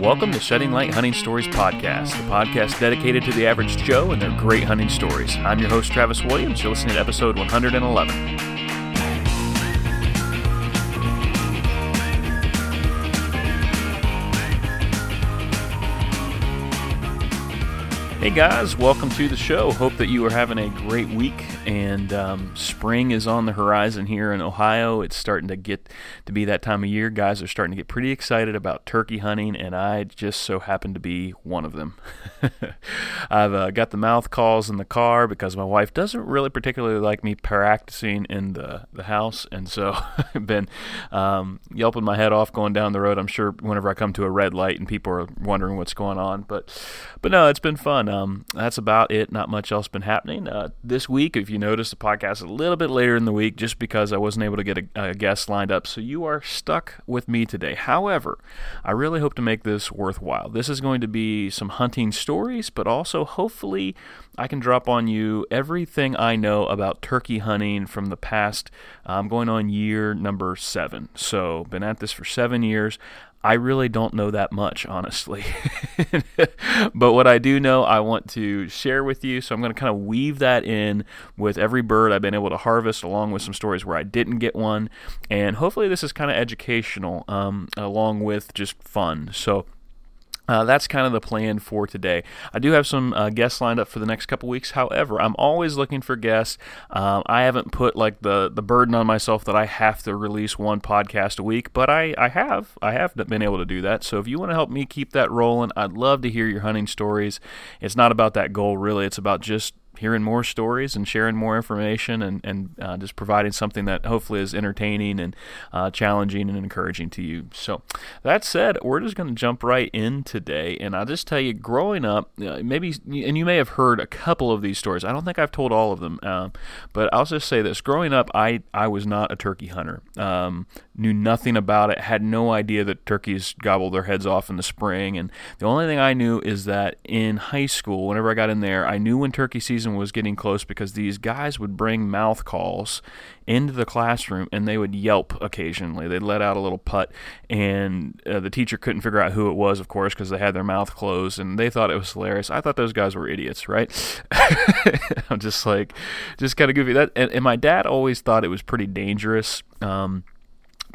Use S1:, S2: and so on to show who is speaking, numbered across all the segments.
S1: Welcome to Shedding Light Hunting Stories Podcast, the podcast dedicated to the average Joe and their great hunting stories. I'm your host, Travis Williams. You're listening to episode 111. Hey guys, welcome to the show. Hope that you are having a great week and um, spring is on the horizon here in Ohio. It's starting to get to be that time of year. Guys are starting to get pretty excited about turkey hunting, and I just so happen to be one of them. I've uh, got the mouth calls in the car because my wife doesn't really particularly like me practicing in the, the house, and so I've been um, yelping my head off going down the road. I'm sure whenever I come to a red light and people are wondering what's going on, but but no, it's been fun. Um, that's about it. Not much else been happening uh, this week. If you notice, the podcast a little bit later in the week, just because I wasn't able to get a, a guest lined up. So you are stuck with me today. However, I really hope to make this worthwhile. This is going to be some hunting stories, but also hopefully I can drop on you everything I know about turkey hunting from the past. I'm um, going on year number seven. So, been at this for seven years. I really don't know that much, honestly. but what I do know, I want to share with you. So I'm going to kind of weave that in with every bird I've been able to harvest, along with some stories where I didn't get one. And hopefully, this is kind of educational, um, along with just fun. So uh, that's kind of the plan for today. I do have some uh, guests lined up for the next couple weeks. However, I'm always looking for guests. Um, I haven't put like the the burden on myself that I have to release one podcast a week, but I, I have I have been able to do that. So if you want to help me keep that rolling, I'd love to hear your hunting stories. It's not about that goal really. It's about just hearing more stories and sharing more information and, and uh, just providing something that hopefully is entertaining and uh, challenging and encouraging to you. So, that said, we're just going to jump right in today. And I'll just tell you, growing up, uh, maybe, and you may have heard a couple of these stories. I don't think I've told all of them, uh, but I'll just say this growing up, I, I was not a turkey hunter. Um, knew nothing about it, had no idea that turkeys gobble their heads off in the spring. And the only thing I knew is that in high school, whenever I got in there, I knew when turkey season was getting close because these guys would bring mouth calls into the classroom and they would yelp occasionally. They'd let out a little putt, and uh, the teacher couldn't figure out who it was, of course, because they had their mouth closed, and they thought it was hilarious. I thought those guys were idiots, right? I'm just like, just kind of goofy. That and, and, my dad always thought it was pretty dangerous. Um,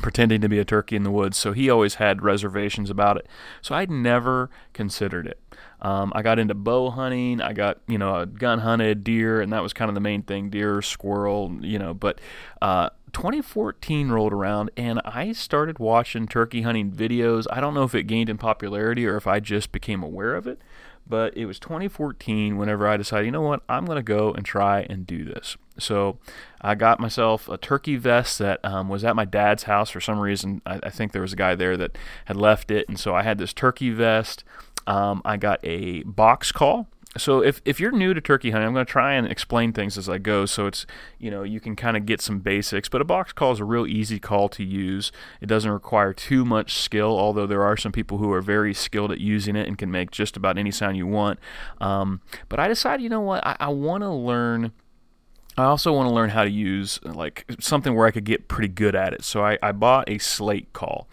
S1: pretending to be a turkey in the woods. So he always had reservations about it. So I'd never considered it. Um, I got into bow hunting. I got you know gun hunted deer, and that was kind of the main thing: deer, squirrel, you know. But uh, 2014 rolled around, and I started watching turkey hunting videos. I don't know if it gained in popularity or if I just became aware of it. But it was 2014 whenever I decided, you know what, I'm going to go and try and do this. So I got myself a turkey vest that um, was at my dad's house for some reason. I, I, think there was a guy there that had left it, and so I had this turkey vest. Um, I got a box call. So if, if you're new to turkey hunting, I'm going to try and explain things as I go, so it's you know you can kind of get some basics. But a box call is a real easy call to use. It doesn't require too much skill, although there are some people who are very skilled at using it and can make just about any sound you want. Um, but I decided, you know what, I, I want to learn I also want to learn how to use like something where I could get pretty good at it. So I, I bought a slate call,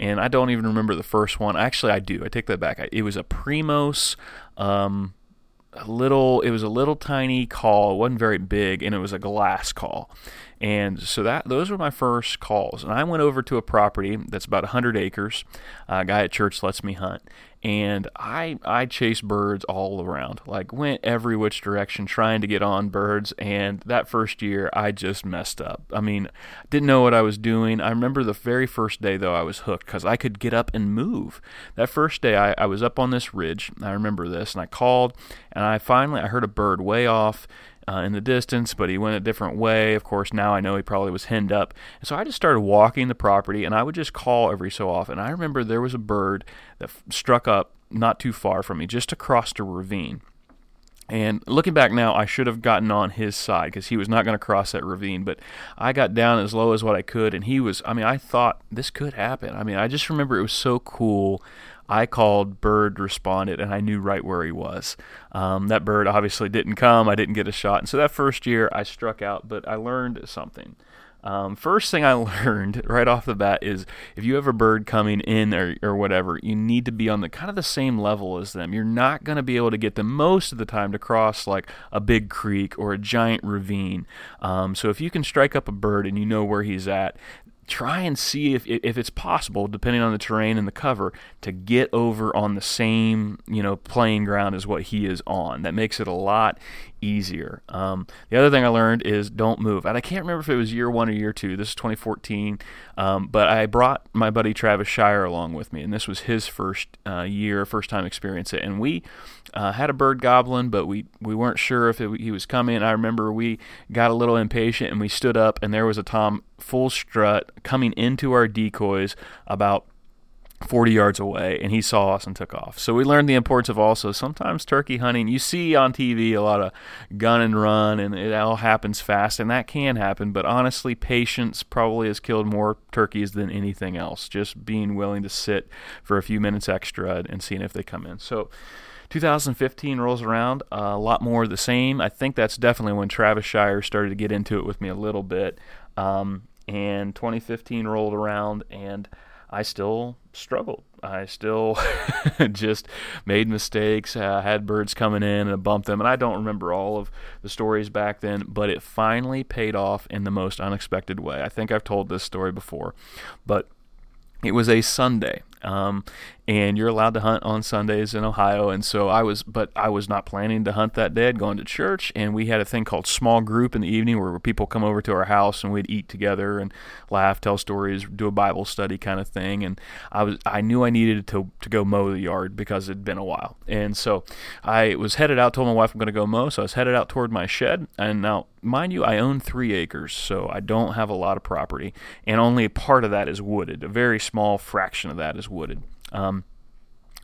S1: and I don't even remember the first one. Actually, I do. I take that back. It was a Primos, um, a little. It was a little tiny call. It wasn't very big, and it was a glass call. And so that those were my first calls. And I went over to a property that's about 100 acres. A guy at church lets me hunt, and I I chased birds all around, like went every which direction trying to get on birds. And that first year, I just messed up. I mean, didn't know what I was doing. I remember the very first day though, I was hooked because I could get up and move. That first day, I, I was up on this ridge. I remember this, and I called, and I finally I heard a bird way off uh, in the distance, but he went a different way. Of course, now I know he probably was henned up. So I just started walking the property, and I would just call every so often. I remember there was a bird that f- struck up not too far from me, just across a ravine. And looking back now, I should have gotten on his side because he was not going to cross that ravine. But I got down as low as what I could, and he was. I mean, I thought this could happen. I mean, I just remember it was so cool I called, bird responded, and I knew right where he was. Um, that bird obviously didn't come. I didn't get a shot. And so that first year I struck out, but I learned something. Um, first thing I learned right off the bat is if you have a bird coming in or, or whatever, you need to be on the kind of the same level as them. You're not going to be able to get them most of the time to cross like a big creek or a giant ravine. Um, so if you can strike up a bird and you know where he's at, try and see if if it's possible, depending on the terrain and the cover, to get over on the same you know playing ground as what he is on. That makes it a lot easier. Um, the other thing I learned is don't move. And I can't remember if it was year one or year two. This is 2014. Um, but I brought my buddy Travis Shire along with me, and this was his first uh, year, first time experience it. And we uh, had a bird goblin, but we, we weren't sure if it, he was coming. I remember we got a little impatient and we stood up, and there was a Tom full strut coming into our decoys about 40 yards away and he saw us and took off. So we learned the importance of also sometimes turkey hunting. You see on TV a lot of gun and run and it all happens fast and that can happen, but honestly patience probably has killed more turkeys than anything else. Just being willing to sit for a few minutes extra and seeing if they come in. So 2015 rolls around, a lot more of the same. I think that's definitely when Travis Shire started to get into it with me a little bit. Um, and 2015 rolled around and I still struggled. I still just made mistakes, uh, had birds coming in and I bumped them, and I don't remember all of the stories back then, but it finally paid off in the most unexpected way. I think I've told this story before, but it was a Sunday. Um, and you're allowed to hunt on Sundays in Ohio. And so I was, but I was not planning to hunt that day. I'd gone to church, and we had a thing called small group in the evening where people come over to our house and we'd eat together and laugh, tell stories, do a Bible study kind of thing. And I was, I knew I needed to to go mow the yard because it'd been a while. And so I was headed out. Told my wife I'm going to go mow, so I was headed out toward my shed. And now, mind you, I own three acres, so I don't have a lot of property, and only a part of that is wooded. A very small fraction of that is wooded. Um,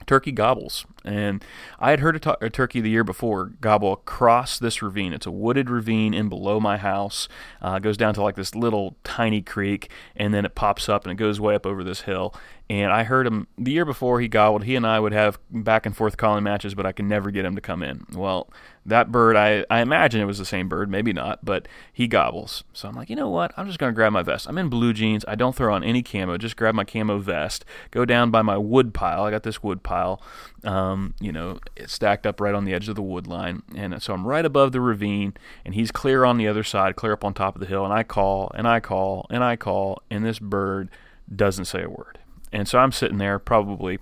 S1: turkey gobbles. And I had heard a, t- a, turkey the year before gobble across this ravine. It's a wooded ravine in below my house. Uh, goes down to like this little tiny creek, and then it pops up and it goes way up over this hill. And I heard him the year before he gobbled. He and I would have back and forth calling matches, but I could never get him to come in. Well, that bird, I, I imagine it was the same bird, maybe not, but he gobbles. So I'm like, you know what? I'm just going to grab my vest. I'm in blue jeans. I don't throw on any camo. Just grab my camo vest, go down by my wood pile. I got this wood pile, um, you know, stacked up right on the edge of the wood line. And so I'm right above the ravine, and he's clear on the other side, clear up on top of the hill. And I call, and I call, and I call, and this bird doesn't say a word. And so I'm sitting there probably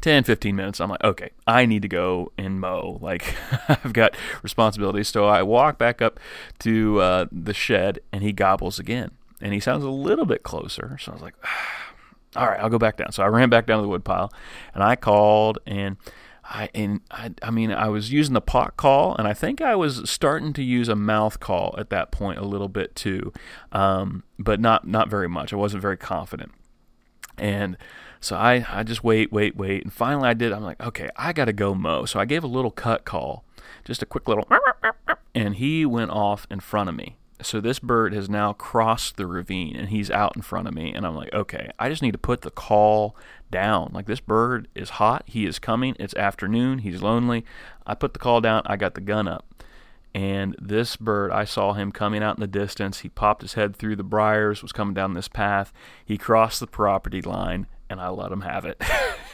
S1: 10, 15 minutes. I'm like, okay, I need to go and mow. Like, I've got responsibilities. So I walk back up to uh, the shed and he gobbles again. And he sounds a little bit closer. So I was like, ah, all right, I'll go back down. So I ran back down to the woodpile and I called and. I and I, I mean I was using the pot call and I think I was starting to use a mouth call at that point a little bit too, um, but not not very much. I wasn't very confident. And so I, I just wait, wait, wait. And finally I did. I'm like, okay, I got to go mow. So I gave a little cut call, just a quick little, and he went off in front of me. So this bird has now crossed the ravine and he's out in front of me. And I'm like, okay, I just need to put the call down. Like this bird is hot. He is coming. It's afternoon. He's lonely. I put the call down. I got the gun up. And this bird, I saw him coming out in the distance. He popped his head through the briars, was coming down this path. He crossed the property line, and I let him have it.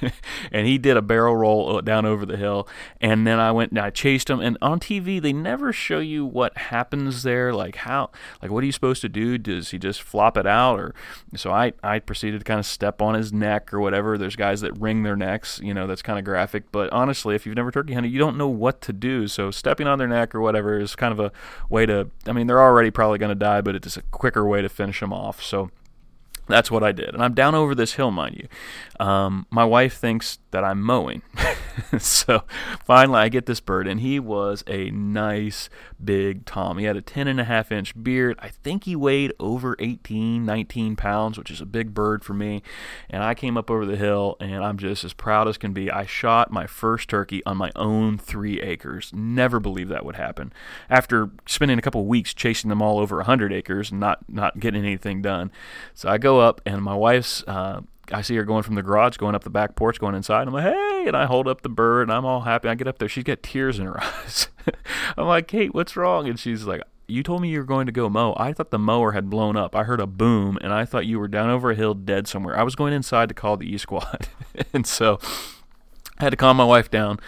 S1: and he did a barrel roll uh, down over the hill. And then I went and I chased him. And on TV, they never show you what happens there. Like how, like what are you supposed to do? Does he just flop it out? Or so I, I proceeded to kind of step on his neck or whatever. There's guys that wring their necks. You know, that's kind of graphic. But honestly, if you've never turkey hunted, you don't know what to do. So stepping on their neck or whatever is kind of a way to. I mean, they're already probably going to die, but it's a quicker way to finish them off. So that's what I did. And I'm down over this hill, mind you. Um, my wife thinks that I'm mowing. so finally, I get this bird, and he was a nice big Tom. He had a 10 and a half inch beard. I think he weighed over 18, 19 pounds, which is a big bird for me. And I came up over the hill, and I'm just as proud as can be. I shot my first turkey on my own three acres. Never believed that would happen. After spending a couple weeks chasing them all over 100 acres and not, not getting anything done. So I go up, and my wife's. Uh, I see her going from the garage, going up the back porch, going inside. I'm like, hey, and I hold up the bird, and I'm all happy. I get up there, she's got tears in her eyes. I'm like, Kate, what's wrong? And she's like, you told me you were going to go mow. I thought the mower had blown up. I heard a boom, and I thought you were down over a hill dead somewhere. I was going inside to call the E Squad. and so I had to calm my wife down.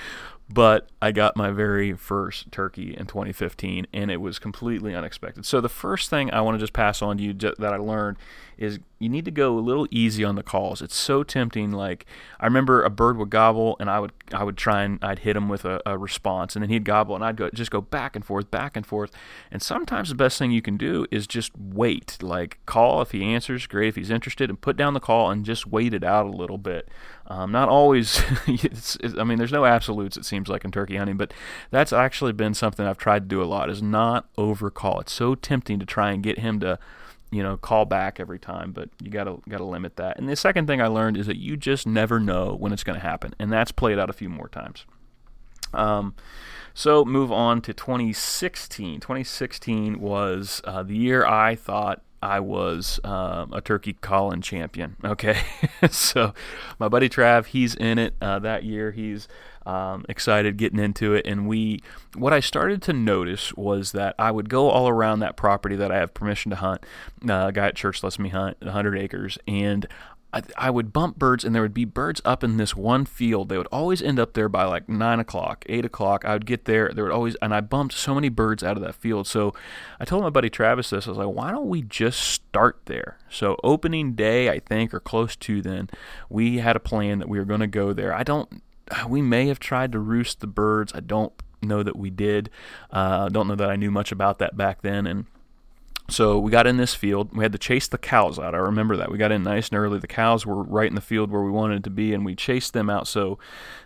S1: But I got my very first turkey in 2015, and it was completely unexpected. So, the first thing I want to just pass on to you that I learned is you need to go a little easy on the calls. It's so tempting. Like I remember a bird would gobble, and I would I would try and I'd hit him with a, a response, and then he'd gobble, and I'd go just go back and forth, back and forth. And sometimes the best thing you can do is just wait. Like call if he answers, great if he's interested, and put down the call and just wait it out a little bit. Um, not always. it's, it's, I mean, there's no absolutes. It seems like in turkey hunting, but that's actually been something I've tried to do a lot. Is not overcall. It's so tempting to try and get him to you know call back every time but you got to got to limit that and the second thing i learned is that you just never know when it's going to happen and that's played out a few more times um, so move on to 2016 2016 was uh, the year i thought I was um, a turkey calling champion. Okay, so my buddy Trav, he's in it uh, that year. He's um, excited getting into it. And we, what I started to notice was that I would go all around that property that I have permission to hunt. Uh, a guy at church lets me hunt 100 acres, and I, would bump birds, and there would be birds up in this one field. They would always end up there by like nine o'clock, eight o'clock. I would get there. There would always, and I bumped so many birds out of that field. So I told my buddy Travis this. I was like, why don't we just start there? So opening day, I think, or close to then, we had a plan that we were going to go there. I don't we may have tried to roost the birds. I don't know that we did. Uh, don't know that I knew much about that back then. And so we got in this field. We had to chase the cows out. I remember that. We got in nice and early. The cows were right in the field where we wanted to be, and we chased them out. So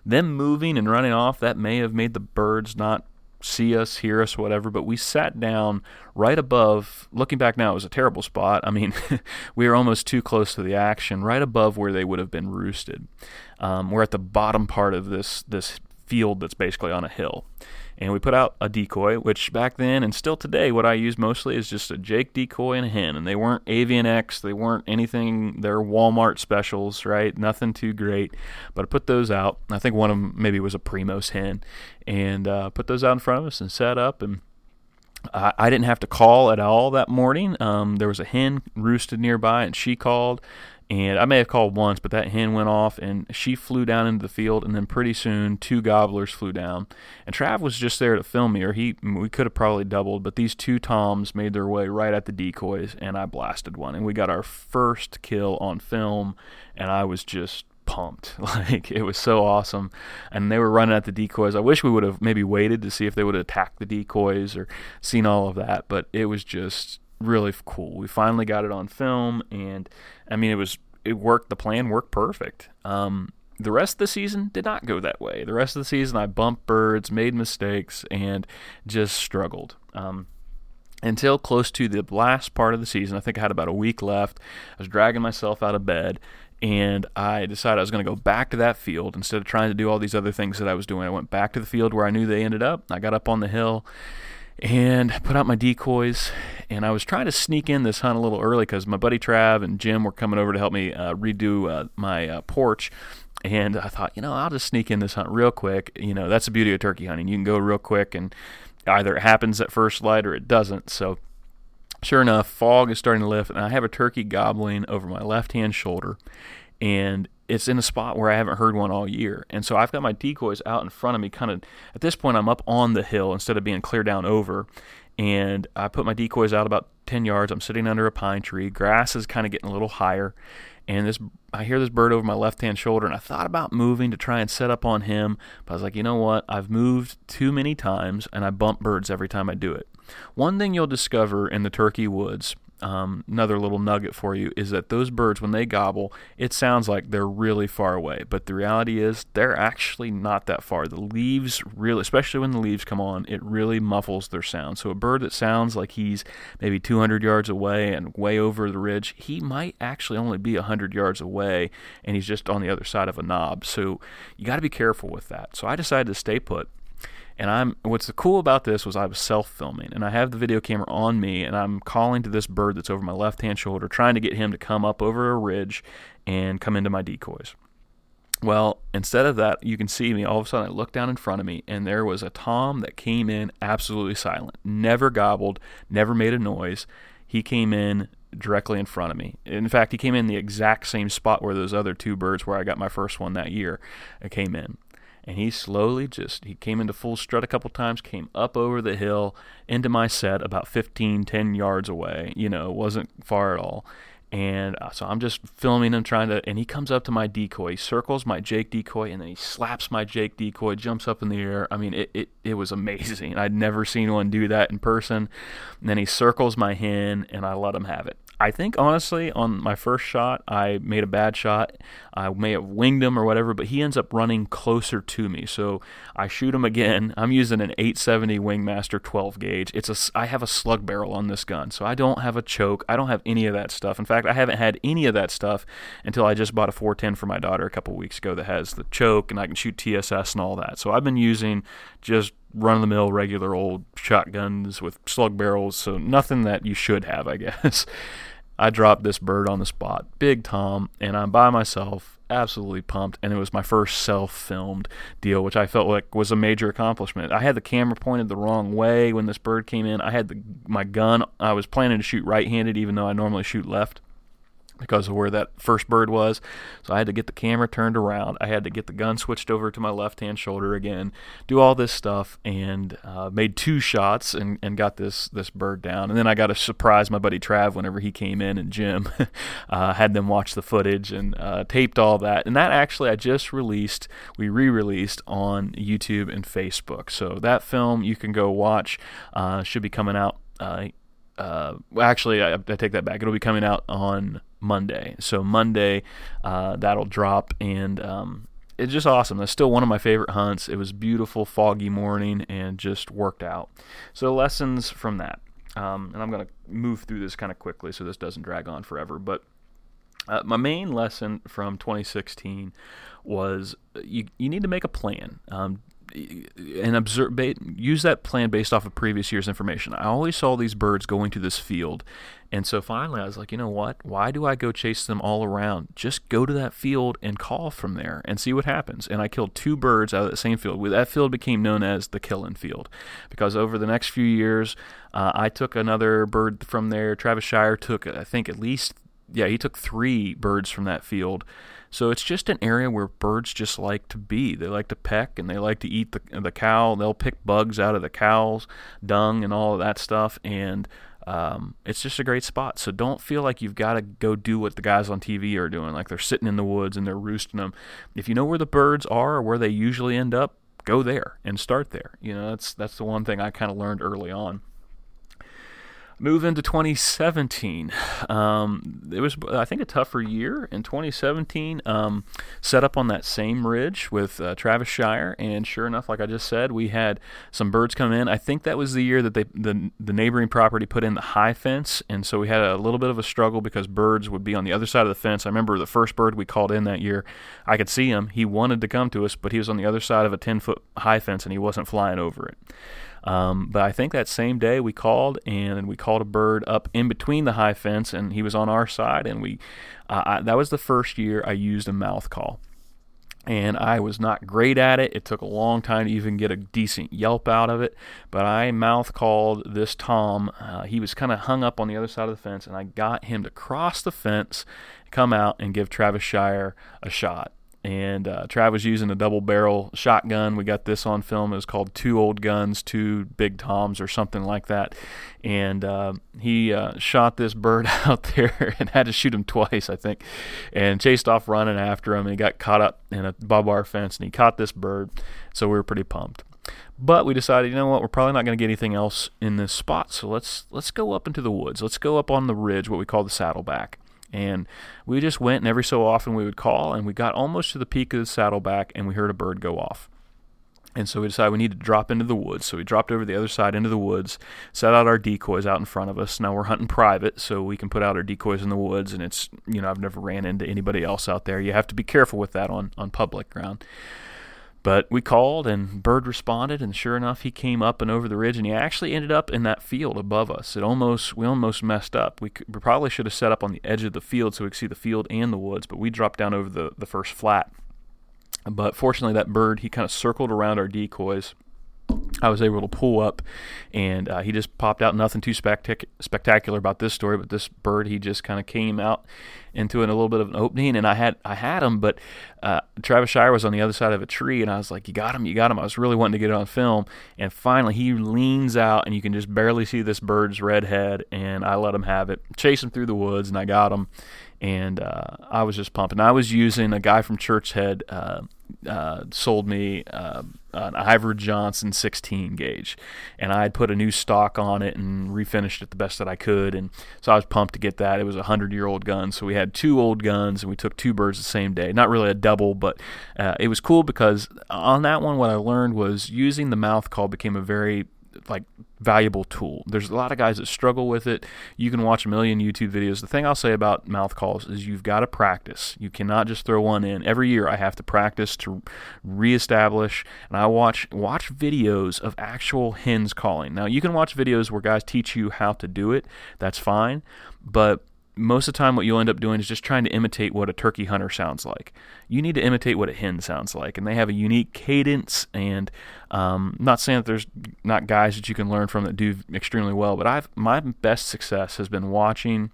S1: them moving and running off, that may have made the birds not see us, hear us, whatever. But we sat down right above. Looking back now, it was a terrible spot. I mean, we were almost too close to the action, right above where they would have been roosted. Um, we're at the bottom part of this this field that's basically on a hill. And we put out a decoy, which back then and still today, what I use mostly is just a Jake decoy and a hen. And they weren't Avian X, they weren't anything, they're Walmart specials, right? Nothing too great. But I put those out. I think one of them maybe was a Primos hen. And uh, put those out in front of us and set up. And I, didn't have to call at all that morning. Um, there was a hen roosted nearby, and she called and I may have called once, but that hen went off and she flew down into the field, and then pretty soon two gobblers flew down. And Trav was just there to film me, or he we could have probably doubled, but these two toms made their way right at the decoys, and I blasted one, and we got our first kill on film, and I was just pumped. Like it was so awesome. And they were running at the decoys. I wish we would have maybe waited to see if they would have attacked the decoys or seen all of that, but it was just really cool. We finally got it on film, and I mean, it was it worked. The plan worked perfect. Um, the rest of the season did not go that way. The rest of the season, I bumped birds, made mistakes, and just struggled. Um, until close to the last part of the season, I think I had about a week left. I was dragging myself out of bed, and I decided I was going to go back to that field instead of trying to do all these other things that I was doing. I went back to the field where I knew they ended up. I got up on the hill and put out my decoys. And I was trying to sneak in this hunt a little early because my buddy Trav and Jim were coming over to help me uh, redo uh, my uh, porch. And I thought, you know, I'll just sneak in this hunt real quick. You know, that's the beauty of turkey hunting. You can go real quick, and either it happens at first light or it doesn't. So, sure enough, fog is starting to lift, and I have a turkey gobbling over my left hand shoulder. And it's in a spot where I haven't heard one all year. And so I've got my decoys out in front of me, kind of at this point, I'm up on the hill instead of being clear down over. And I put my decoys out about 10 yards. I'm sitting under a pine tree. Grass is kind of getting a little higher. And this, I hear this bird over my left hand shoulder, and I thought about moving to try and set up on him, but I was like, you know what? I've moved too many times, and I bump birds every time I do it. One thing you'll discover in the turkey woods um, another little nugget for you is that those birds, when they gobble, it sounds like they're really far away, but the reality is they're actually not that far. The leaves really, especially when the leaves come on, it really muffles their sound. So a bird that sounds like he's maybe 200 yards away and way over the ridge, he might actually only be 100 yards away, and he's just on the other side of a knob. So you got to be careful with that. So I decided to stay put and I'm what's cool about this was I was self-filming and I have the video camera on me and I'm calling to this bird that's over my left-hand shoulder trying to get him to come up over a ridge and come into my decoys. Well, instead of that, you can see me. All of a sudden, I look down in front of me, and there was a Tom that came in absolutely silent, never gobbled, never made a noise. He came in directly in front of me. In fact, he came in the exact same spot where those other two birds, where I got my first one that year, uh, came in. And he slowly just he came into full strut a couple times, came up over the hill into my set about 15, 10 yards away. You know, wasn't far at all and uh, so I'm just filming him trying to, and he comes up to my decoy, he circles my Jake decoy, and then he slaps my Jake decoy, jumps up in the air. I mean, it, it, it was amazing. I'd never seen one do that in person. And then he circles my hen, and I let him have it. I think honestly, on my first shot, I made a bad shot. I may have winged him or whatever, but he ends up running closer to me. So I shoot him again. I'm using an 870 Wingmaster 12 gauge. It's a I have a slug barrel on this gun, so I don't have a choke. I don't have any of that stuff. In fact, I haven't had any of that stuff until I just bought a 410 for my daughter a couple weeks ago that has the choke and I can shoot TSS and all that. So I've been using just run of the mill regular old shotguns with slug barrels, so nothing that you should have, I guess. I dropped this bird on the spot, Big Tom, and I'm by myself, absolutely pumped. And it was my first self filmed deal, which I felt like was a major accomplishment. I had the camera pointed the wrong way when this bird came in. I had the, my gun, I was planning to shoot right handed, even though I normally shoot left because of where that first bird was. So I had to get the camera turned around. I had to get the gun switched over to my left hand shoulder again, do all this stuff, and uh, made two shots and, and got this this bird down. And then I got to surprise my buddy Trav whenever he came in, and Jim uh, had them watch the footage and uh, taped all that. And that actually I just released, we re released on YouTube and Facebook. So that film you can go watch, uh, should be coming out. Uh, uh, actually, I, I take that back. It'll be coming out on Monday. So Monday, uh, that'll drop, and um, it's just awesome. That's still one of my favorite hunts. It was beautiful, foggy morning, and just worked out. So lessons from that, um, and I'm gonna move through this kind of quickly so this doesn't drag on forever. But uh, my main lesson from 2016 was you you need to make a plan. Um, and observe use that plan based off of previous year's information. I always saw these birds going to this field, and so finally I was like, you know what? Why do I go chase them all around? Just go to that field and call from there and see what happens. And I killed two birds out of that same field. That field became known as the Killing Field because over the next few years, uh, I took another bird from there. Travis Shire took, I think, at least yeah, he took three birds from that field. So it's just an area where birds just like to be. They like to peck and they like to eat the the cow. They'll pick bugs out of the cow's dung and all of that stuff. And um, it's just a great spot. So don't feel like you've got to go do what the guys on TV are doing, like they're sitting in the woods and they're roosting them. If you know where the birds are or where they usually end up, go there and start there. You know, that's that's the one thing I kind of learned early on. Move into 2017. Um, it was, I think, a tougher year in 2017. Um, set up on that same ridge with uh, Travis Shire, and sure enough, like I just said, we had some birds come in. I think that was the year that they the the neighboring property put in the high fence, and so we had a little bit of a struggle because birds would be on the other side of the fence. I remember the first bird we called in that year. I could see him. He wanted to come to us, but he was on the other side of a 10 foot high fence, and he wasn't flying over it. Um, but I think that same day we called and we called a bird up in between the high fence, and he was on our side. And we uh, I, that was the first year I used a mouth call. And I was not great at it. It took a long time to even get a decent yelp out of it. But I mouth called this Tom. Uh, he was kind of hung up on the other side of the fence, and I got him to cross the fence, come out, and give Travis Shire a shot and uh, Trav was using a double barrel shotgun. We got this on film. It was called Two Old Guns, Two Big Toms, or something like that. And uh, he uh, shot this bird out there and had to shoot him twice, I think, and chased off running after him. And he got caught up in a barbed wire fence, and he caught this bird. So we were pretty pumped. But we decided, you know what, we're probably not going to get anything else in this spot. So let's let's go up into the woods. Let's go up on the ridge, what we call the saddleback. And we just went, and every so often we would call, and we got almost to the peak of the saddleback, and we heard a bird go off. And so we decided we needed to drop into the woods. So we dropped over the other side into the woods, set out our decoys out in front of us. Now we're hunting private, so we can put out our decoys in the woods. And it's, you know, I've never ran into anybody else out there. You have to be careful with that on, on public ground. But we called and Bird responded, and sure enough, he came up and over the ridge, and he actually ended up in that field above us. It almost we almost messed up. We, could, we probably should have set up on the edge of the field so we could see the field and the woods, but we dropped down over the the first flat. But fortunately, that bird he kind of circled around our decoys. I was able to pull up, and uh, he just popped out. Nothing too spectac- spectacular about this story, but this bird he just kind of came out into an, a little bit of an opening, and I had I had him, but uh, Travis Shire was on the other side of a tree, and I was like, "You got him, you got him." I was really wanting to get it on film, and finally he leans out, and you can just barely see this bird's red head, and I let him have it, chase him through the woods, and I got him, and uh, I was just pumping. I was using a guy from Church Head uh, uh, sold me uh, an Iver Johnson 16 gauge, and I had put a new stock on it and refinished it the best that I could, and so I was pumped to get that. It was a hundred year old gun, so we had two old guns and we took two birds the same day. Not really a double, but uh, it was cool because on that one, what I learned was using the mouth call became a very like valuable tool. There's a lot of guys that struggle with it. You can watch a million YouTube videos. The thing I'll say about mouth calls is you've got to practice. You cannot just throw one in. Every year I have to practice to reestablish and I watch watch videos of actual hens calling. Now you can watch videos where guys teach you how to do it. That's fine, but most of the time what you'll end up doing is just trying to imitate what a turkey hunter sounds like. You need to imitate what a hen sounds like, and they have a unique cadence. And um, not saying that there's not guys that you can learn from that do extremely well, but I've my best success has been watching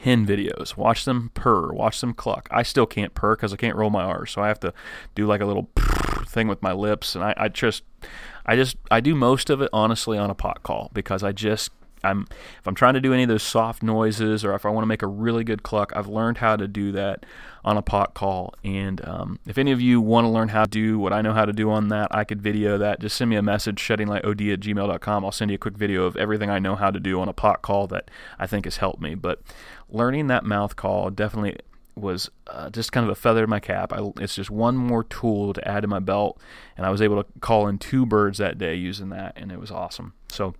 S1: hen videos. Watch them purr, watch them cluck. I still can't purr because I can't roll my R's, so I have to do like a little thing with my lips, and I, I just, I just, I do most of it honestly on a pot call because I just I'm if I'm trying to do any of those soft noises or if I want to make a really good cluck, I've learned how to do that on a pot call. And um, if any of you want to learn how to do what I know how to do on that, I could video that. Just send me a message, sheddinglightpod at gmail.com. I'll send you a quick video of everything I know how to do on a pot call that I think has helped me. But learning that mouth call definitely was uh, just kind of a feather in my cap. I, it's just one more tool to add to my belt, and I was able to call in two birds that day using that, and it was awesome. So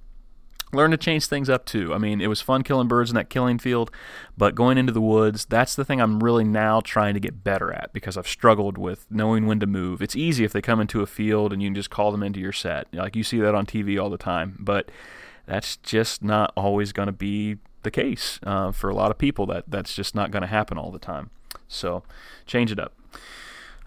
S1: learn to change things up too. I mean, it was fun killing birds in that killing field, but going into the woods, that's the thing I'm really now trying to get better at because I've struggled with knowing when to move. It's easy if they come into a field and you can just call them into your set. Like you see that on TV all the time, but that's just not always going to be the case uh, for a lot of people. That that's just not going to happen all the time. So, change it up.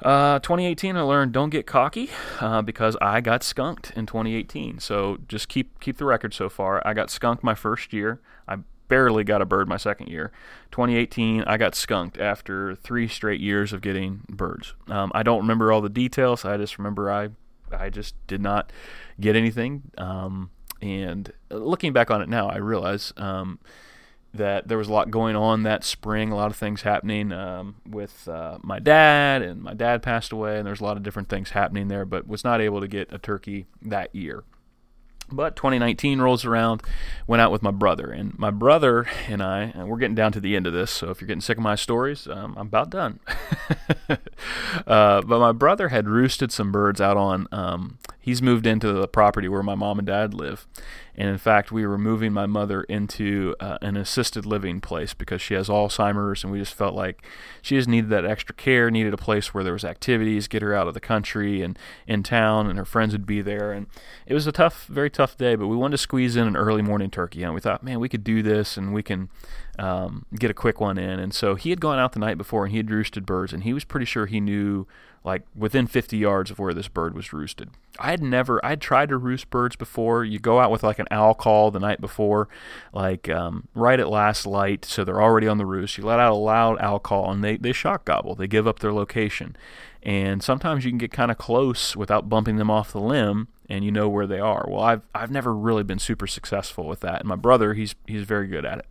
S1: Uh, 2018, I learned don't get cocky uh, because I got skunked in 2018. So just keep keep the record so far. I got skunked my first year. I barely got a bird my second year. 2018, I got skunked after three straight years of getting birds. Um, I don't remember all the details. I just remember I I just did not get anything. Um, and looking back on it now, I realize. Um, that there was a lot going on that spring, a lot of things happening um, with uh, my dad, and my dad passed away, and there's a lot of different things happening there, but was not able to get a turkey that year. But 2019 rolls around, went out with my brother, and my brother and I, and we're getting down to the end of this, so if you're getting sick of my stories, um, I'm about done. uh, but my brother had roosted some birds out on, um, he's moved into the property where my mom and dad live, and in fact, we were moving my mother into uh, an assisted living place because she has Alzheimer's, and we just felt like she just needed that extra care, needed a place where there was activities, get her out of the country and in town, and her friends would be there. And it was a tough, very tough day, but we wanted to squeeze in an early morning turkey, and we thought, man, we could do this, and we can um, get a quick one in. And so he had gone out the night before, and he had roosted birds, and he was pretty sure he knew like within 50 yards of where this bird was roosted. I had never, I had tried to roost birds before. You go out with like an owl call the night before, like um, right at last light, so they're already on the roost. You let out a loud owl call, and they, they shock gobble. They give up their location. And sometimes you can get kind of close without bumping them off the limb, and you know where they are. Well, I've, I've never really been super successful with that. And my brother, he's, he's very good at it.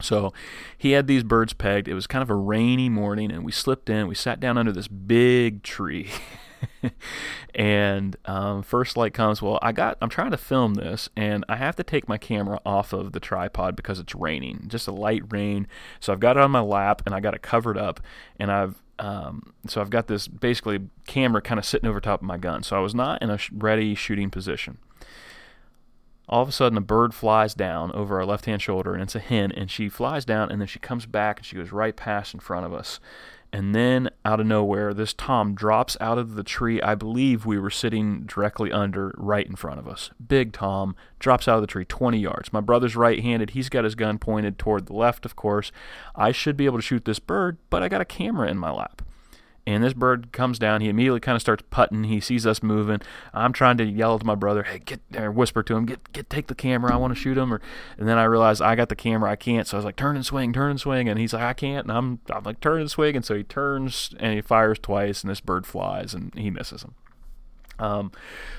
S1: So he had these birds pegged. It was kind of a rainy morning, and we slipped in. We sat down under this big tree. and um, first light comes. Well, I got. I'm trying to film this, and I have to take my camera off of the tripod because it's raining, just a light rain. So I've got it on my lap, and I got it covered up, and I've. Um, so I've got this basically camera kind of sitting over top of my gun. So I was not in a ready shooting position all of a sudden a bird flies down over our left hand shoulder and it's a hen and she flies down and then she comes back and she goes right past in front of us. And then out of nowhere this tom drops out of the tree i believe we were sitting directly under right in front of us. Big tom drops out of the tree 20 yards. My brother's right handed he's got his gun pointed toward the left of course. I should be able to shoot this bird but i got a camera in my lap And this bird comes down. He immediately kind of starts putting. He sees us moving. I'm trying to yell to my brother, "Hey, get there!" Whisper to him, "Get, get, take the camera. I want to shoot him." Or, and then I realize I got the camera. I can't. So I was like, "Turn and swing, turn and swing." And he's like, "I can't." And I'm, I'm like, "Turn and swing." And so he turns and he fires twice, and this bird flies and he misses him. Um,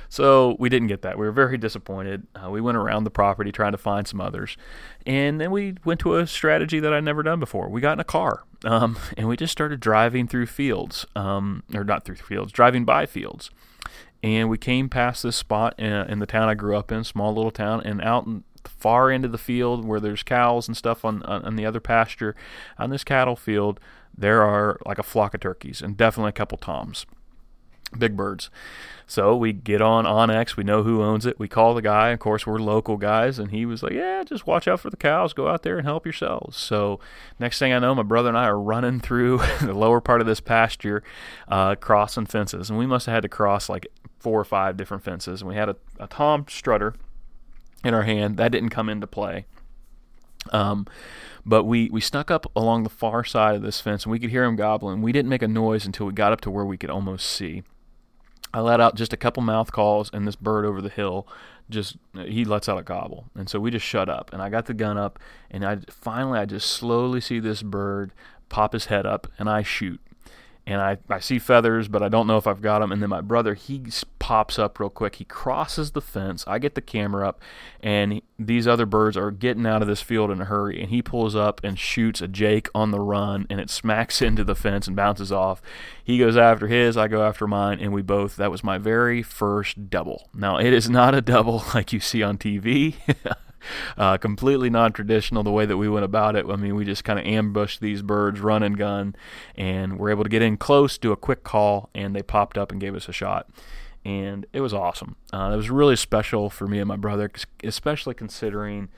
S1: so we didn't get that. We were very disappointed. Uh, we went around the property trying to find some others, and then we went to a strategy that I'd never done before. We got in a car, um, and we just started driving through fields, um, or not through fields, driving by fields. And we came past this spot in, in the town I grew up in, small little town, and out in the far end of the field where there's cows and stuff on, on, on the other pasture, on this cattle field, there are like a flock of turkeys and definitely a couple toms big birds. So we get on onX. We know who owns it. We call the guy. Of course, we're local guys, and he was like, "Yeah, just watch out for the cows. Go out there and help yourselves." So next thing I know, my brother and I are running through the lower part of this pasture, uh, crossing fences, and we must have had to cross like four or five different fences. And we had a, a tom strutter in our hand. That didn't come into play. Um, but we, we snuck up along the far side of this fence and we could hear him gobbling. We didn't make a noise until we got up to where we could almost see. I let out just a couple mouth calls, and this bird over the hill just he lets out a gobble, and so we just shut up. And I got the gun up, and I finally I just slowly see this bird pop his head up, and I shoot and I, I see feathers, but I don't know if I've got them. And then my brother, he pops up real quick. He crosses the fence. I get the camera up, and these other birds are getting out of this field in a hurry. And he pulls up and shoots a Jake on the run, and it smacks into the fence and bounces off. He goes after his, I go after mine, and we both, that was my very first double. Now, it is not a double like you see on TV. uh, completely non-traditional the way that we went about it. I mean, we just kind of ambushed these birds, run and gun, and we're able to get in close, do a quick call, and they popped up and gave us a shot. And it was awesome. Uh, it was really special for me and my brother, especially considering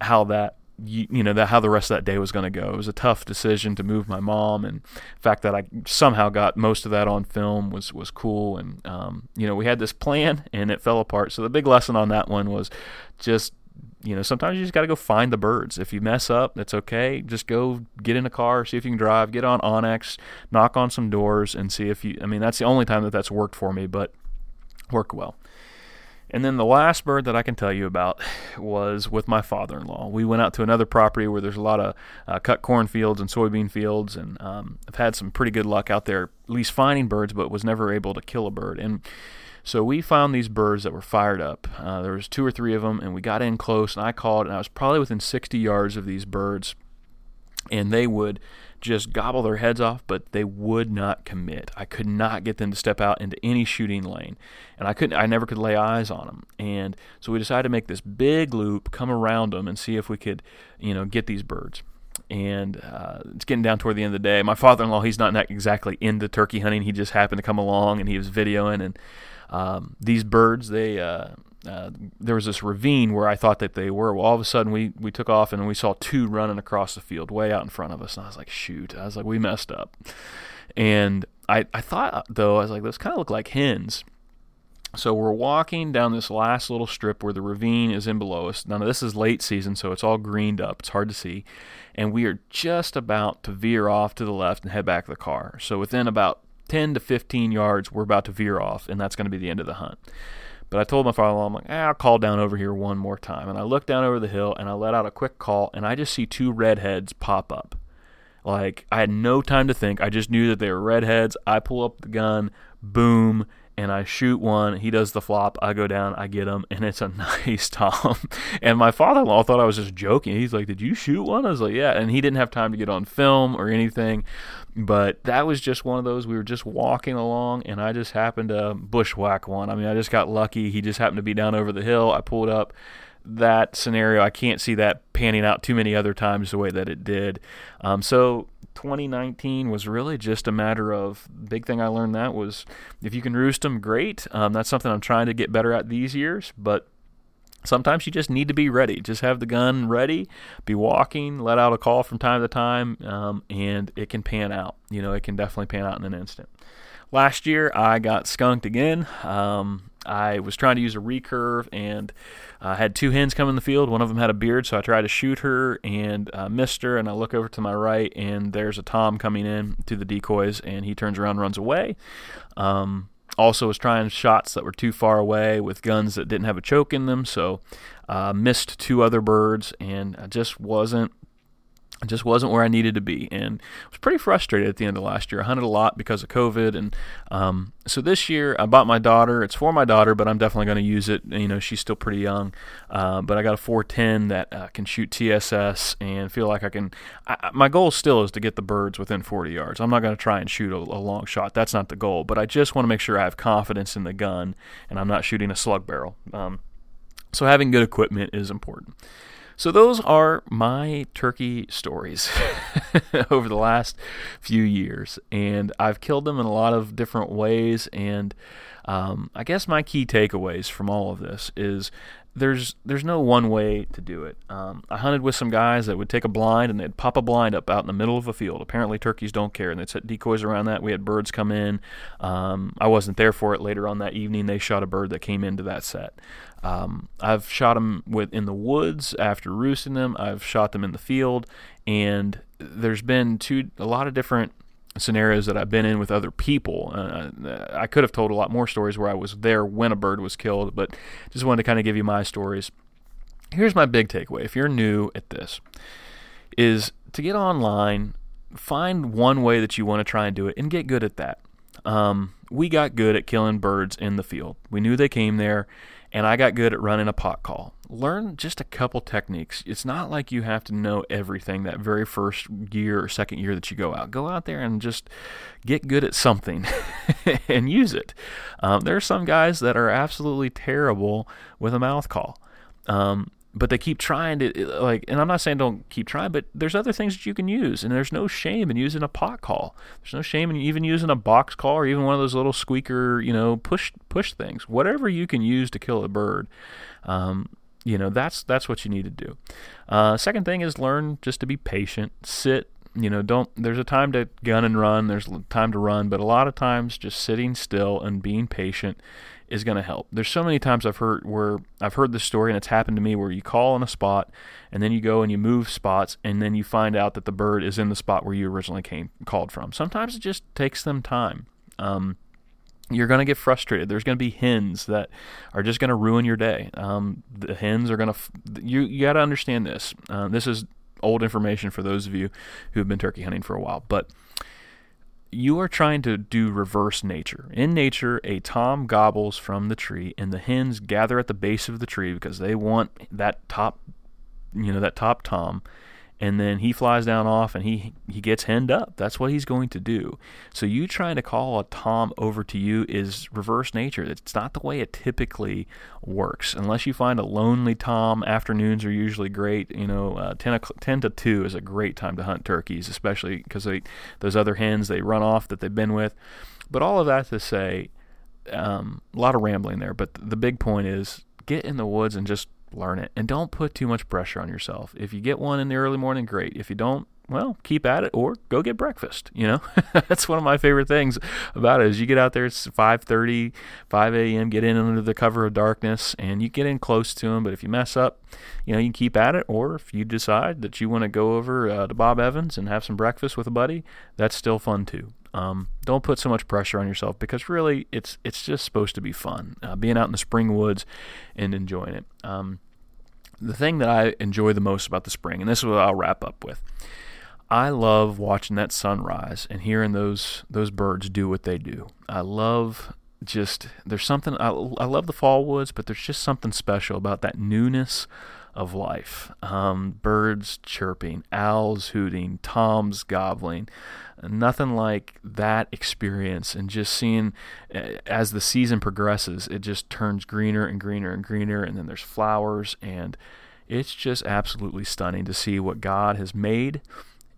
S1: how that you, you, know that how the rest of that day was going to go. It was a tough decision to move my mom, and the fact that I somehow got most of that on film was was cool. And um, you know we had this plan, and it fell apart. So the big lesson on that one was just you know, sometimes you just got to go find the birds. If you mess up, that's okay. Just go get in a car, see if you can drive, get on onX, knock on some doors, and see if you. I mean, that's the only time that that's worked for me, but worked well. And then the last bird that I can tell you about was with my father in law. We went out to another property where there's a lot of uh, cut corn fields and soybean fields, and um, I've had some pretty good luck out there, at least finding birds, but was never able to kill a bird. And so we found these birds that were fired up. Uh, there was two or three of them, and we got in close, and I called, and I was probably within 60 yards of these birds, and they would just gobble their heads off, but they would not commit. I could not get them to step out into any shooting lane, and I couldn't. I never could lay eyes on them. And so we decided to make this big loop, come around them, and see if we could, you know, get these birds and uh, it's getting down toward the end of the day. My father-in-law, he's not exactly into turkey hunting. He just happened to come along and he was videoing, and um, these birds, they uh, uh, there was this ravine where I thought that they were. Well, all of a sudden we we took off and we saw two running across the field, way out in front of us, and I was like, shoot! I was like, we messed up. And I I thought though I was like, those kind of look like hens. So we're walking down this last little strip where the ravine is in below us. Now this is late season, so it's all greened up. It's hard to see, and we are just about to veer off to the left and head back to the car. So within about 10 to 15 yards, we're about to veer off, and that's going to be the end of the hunt. But I told my father-in-law, I'm like, eh, I'll call down over here one more time. And I look down over the hill, and I let out a quick call, and I just see two redheads pop up. Like, I had no time to think. I just knew that they were redheads. I pull up the gun, boom, and I shoot one. He does the flop. I go down. I get him, and it's a nice tom. and my father-in-law thought I was just joking. He's like, "Did you shoot one?" I was like, "Yeah." And he didn't have time to get on film or anything, but that was just one of those. We were just walking along, and I just happened to bushwhack one. I mean, I just got lucky. He just happened to be down over the hill. I pulled up. That scenario, I can't see that panning out too many other times the way that it did. Um, so 2019 was really just a matter of big thing I learned that was if you can roost them, great. Um, that's something I'm trying to get better at these years, but sometimes you just need to be ready. Just have the gun ready, be walking, let out a call from time to time, um, and it can pan out. You know, it can definitely pan out in an instant. Last year I got skunked again. Um, I was trying to use a recurve and I uh, had two hens come in the field. One of them had a beard, so I tried to shoot her and uh, missed her. And I look over to my right, and there's a tom coming in to the decoys, and he turns around, runs away. Um, also was trying shots that were too far away with guns that didn't have a choke in them, so uh, missed two other birds, and I just wasn't I just wasn't where I needed to be, and was pretty frustrated at the end of last year. I hunted a lot because of COVID, and um, so this year I bought my daughter. It's for my daughter, but I'm definitely going to use it. You know, she's still pretty young, uh, but I got a 410 that uh, can shoot TSS and feel like I can. I, my goal still is to get the birds within 40 yards. I'm not going to try and shoot a, a, long shot. That's not the goal, but I just want to make sure I have confidence in the gun and I'm not shooting a slug barrel. Um, so having good equipment is important. So those are my turkey stories over the last few years, and I've killed them in a lot of different ways. And um, I guess my key takeaways from all of this is there's there's no one way to do it. Um, I hunted with some guys that would take a blind and they'd pop a blind up out in the middle of a field. Apparently turkeys don't care, and they'd set decoys around that. We had birds come in. Um, I wasn't there for it. Later on that evening, they shot a bird that came into that set. Um, I've shot them with in the woods after roosting them. I've shot them in the field, and there's been two a lot of different scenarios that I've been in with other people. Uh, I could have told a lot more stories where I was there when a bird was killed, but just wanted to kind of give you my stories. Here's my big takeaway: if you're new at this, is to get online, find one way that you want to try and do it, and get good at that. Um, we got good at killing birds in the field. We knew they came there and I got good at running a pot call. Learn just a couple techniques. It's not like you have to know everything that very first year or second year that you go out. Go out there and just get good at something and use it. Um, there are some guys that are absolutely terrible with a mouth call. Um, but they keep trying to like and i'm not saying don't keep trying but there's other things that you can use and there's no shame in using a pot call. There's no shame in even using a box call or even one of those little squeaker you know push push things. Whatever you can use to kill a bird um, you know that's that's what you need to do. Uh, second thing is learn just to be patient sit you know don't there's a time to gun and run there's time to run but a lot of times just sitting still and being patient is going to help. There's so many times I've heard where I've heard this story and it's happened to me where you call on a spot and then you go and you move spots and then you find out that the bird is in the spot where you originally came called from. Sometimes it just takes them time. Um, you're going to get frustrated. There's going to be hens that are just going to ruin your day. Um, the hens are going to. F- you you got to understand this. Uh, this is old information for those of you who have been turkey hunting for a while, but you are trying to do reverse nature. In nature, a tom gobbles from the tree, and the hens gather at the base of the tree because they want that top, you know, that top tom and then he flies down off and he he gets henned up. That's what he's going to do. So you trying to call a tom over to you is reverse nature. It's not the way it typically works. Unless you find a lonely tom, afternoons are usually great. You know, uh, 10, 10 to 2 is a great time to hunt turkeys, especially because those other hens, they run off that they've been with. But all of that to say, um, a lot of rambling there, but the big point is get in the woods and just learn it and don't put too much pressure on yourself. If you get one in the early morning, great. If you don't, well, keep at it or go get breakfast. You know, that's one of my favorite things about it is you get out there, it's 5.30, 5 a.m., get in under the cover of darkness and you get in close to them. But if you mess up, you know, you can keep at it. Or if you decide that you want to go over uh, to Bob Evans and have some breakfast with a buddy, that's still fun too. Um, don't put so much pressure on yourself because really it's it's just supposed to be fun. Uh, being out in the spring woods and enjoying it. Um, the thing that I enjoy the most about the spring, and this is what I'll wrap up with. I love watching that sunrise and hearing those those birds do what they do. I love just there's something I, I love the fall woods, but there's just something special about that newness of life. Um, birds chirping, owls hooting, toms gobbling. Nothing like that experience, and just seeing eh, as the season progresses, it just turns greener and greener and greener, and then there's flowers, and it's just absolutely stunning to see what God has made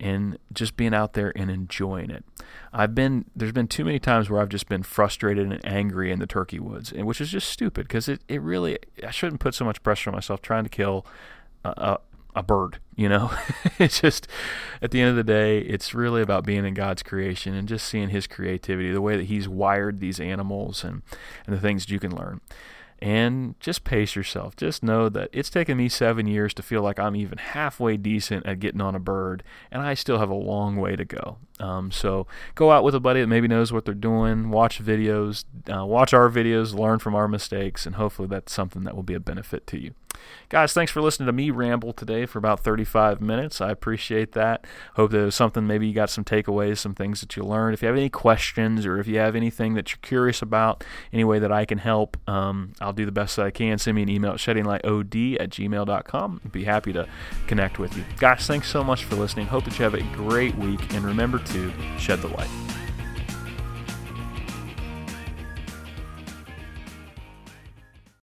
S1: and just being out there and enjoying it. I've been there's been too many times where I've just been frustrated and angry in the turkey woods, and which is just stupid because it, it really I shouldn't put so much pressure on myself trying to kill a, a bird. You know, it's just at the end of the day, it's really about being in God's creation and just seeing His creativity, the way that He's wired these animals, and and the things that you can learn and just pace yourself. Just know that it's taken me seven years to feel like I'm even halfway decent at getting on a bird, and I still have a long way to go. Um, so go out with a buddy that maybe knows what they're doing, watch videos, uh, watch our videos, learn from our mistakes, and hopefully that's something that will be a benefit to you. Guys, thanks for listening to me ramble today for about 35 minutes. I appreciate that. Hope that was something, maybe you got some takeaways, some things that you learned. If you have any questions or if you have anything that you're curious about, any way that I can help, um, I'll do the best that I can. Send me an email at sheddinglightpod at gmail.com. I'd be happy to connect with you. Guys, thanks so much for listening. Hope that you have a great week, and remember to shed the light.